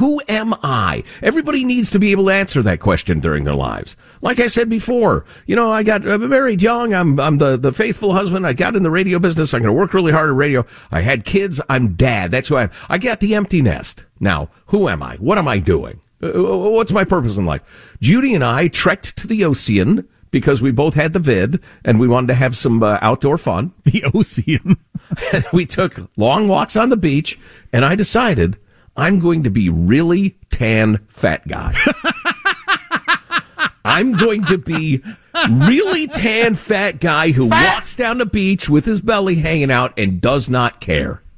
who am I? Everybody needs to be able to answer that question during their lives. Like I said before, you know, I got I'm married young. I'm I'm the the faithful husband. I got in the radio business. I'm going to work really hard at radio. I had kids. I'm dad. That's who I am. I got the empty nest. Now, who am I? What am I doing? Uh, what's my purpose in life? Judy and I trekked to the ocean because we both had the vid and we wanted to have some uh, outdoor fun. The ocean. and we took long walks on the beach and I decided I'm going to be really tan fat guy. I'm going to be really tan fat guy who walks down the beach with his belly hanging out and does not care.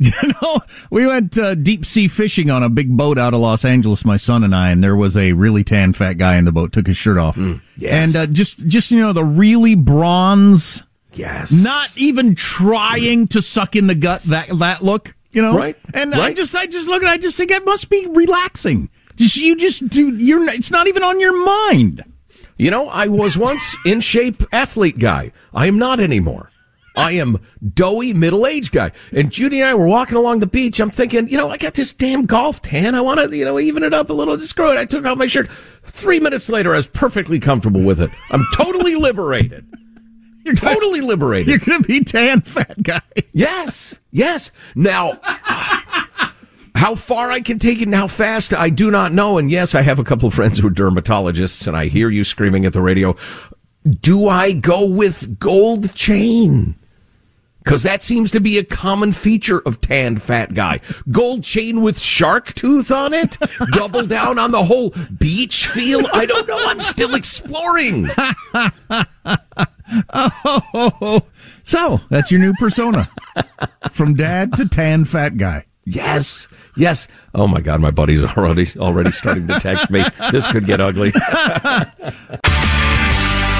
You know, we went uh, deep sea fishing on a big boat out of Los Angeles, my son and I, and there was a really tan fat guy in the boat. Took his shirt off, mm, yes. and uh, just just you know the really bronze, yes, not even trying to suck in the gut. That that look, you know, right? And right. I just I just look at I just think it must be relaxing. Just you just do you're it's not even on your mind. You know, I was once in shape athlete guy. I am not anymore. I am doughy middle aged guy. And Judy and I were walking along the beach. I'm thinking, you know, I got this damn golf tan. I want to, you know, even it up a little. Just screw it. I took off my shirt. Three minutes later, I was perfectly comfortable with it. I'm totally liberated. You're totally liberated. You're going to be tan fat guy. Yes. Yes. Now, how far I can take it and how fast, I do not know. And yes, I have a couple of friends who are dermatologists, and I hear you screaming at the radio. Do I go with gold chain? Because that seems to be a common feature of tanned fat guy. Gold chain with shark tooth on it? Double down on the whole beach feel? I don't know. I'm still exploring. oh, so that's your new persona. From dad to tan fat guy. Yes. Yes. Oh my God, my buddy's already already starting to text me. This could get ugly.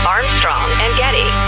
Armstrong and Getty.